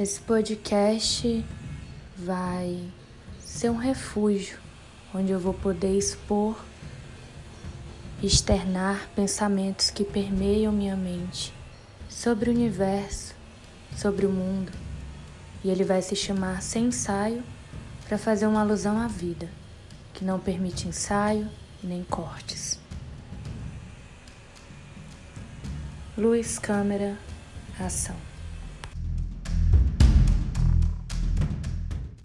Esse podcast vai ser um refúgio onde eu vou poder expor, externar pensamentos que permeiam minha mente sobre o universo, sobre o mundo. E ele vai se chamar Sem Ensaio para fazer uma alusão à vida, que não permite ensaio nem cortes. Luz, câmera, ação.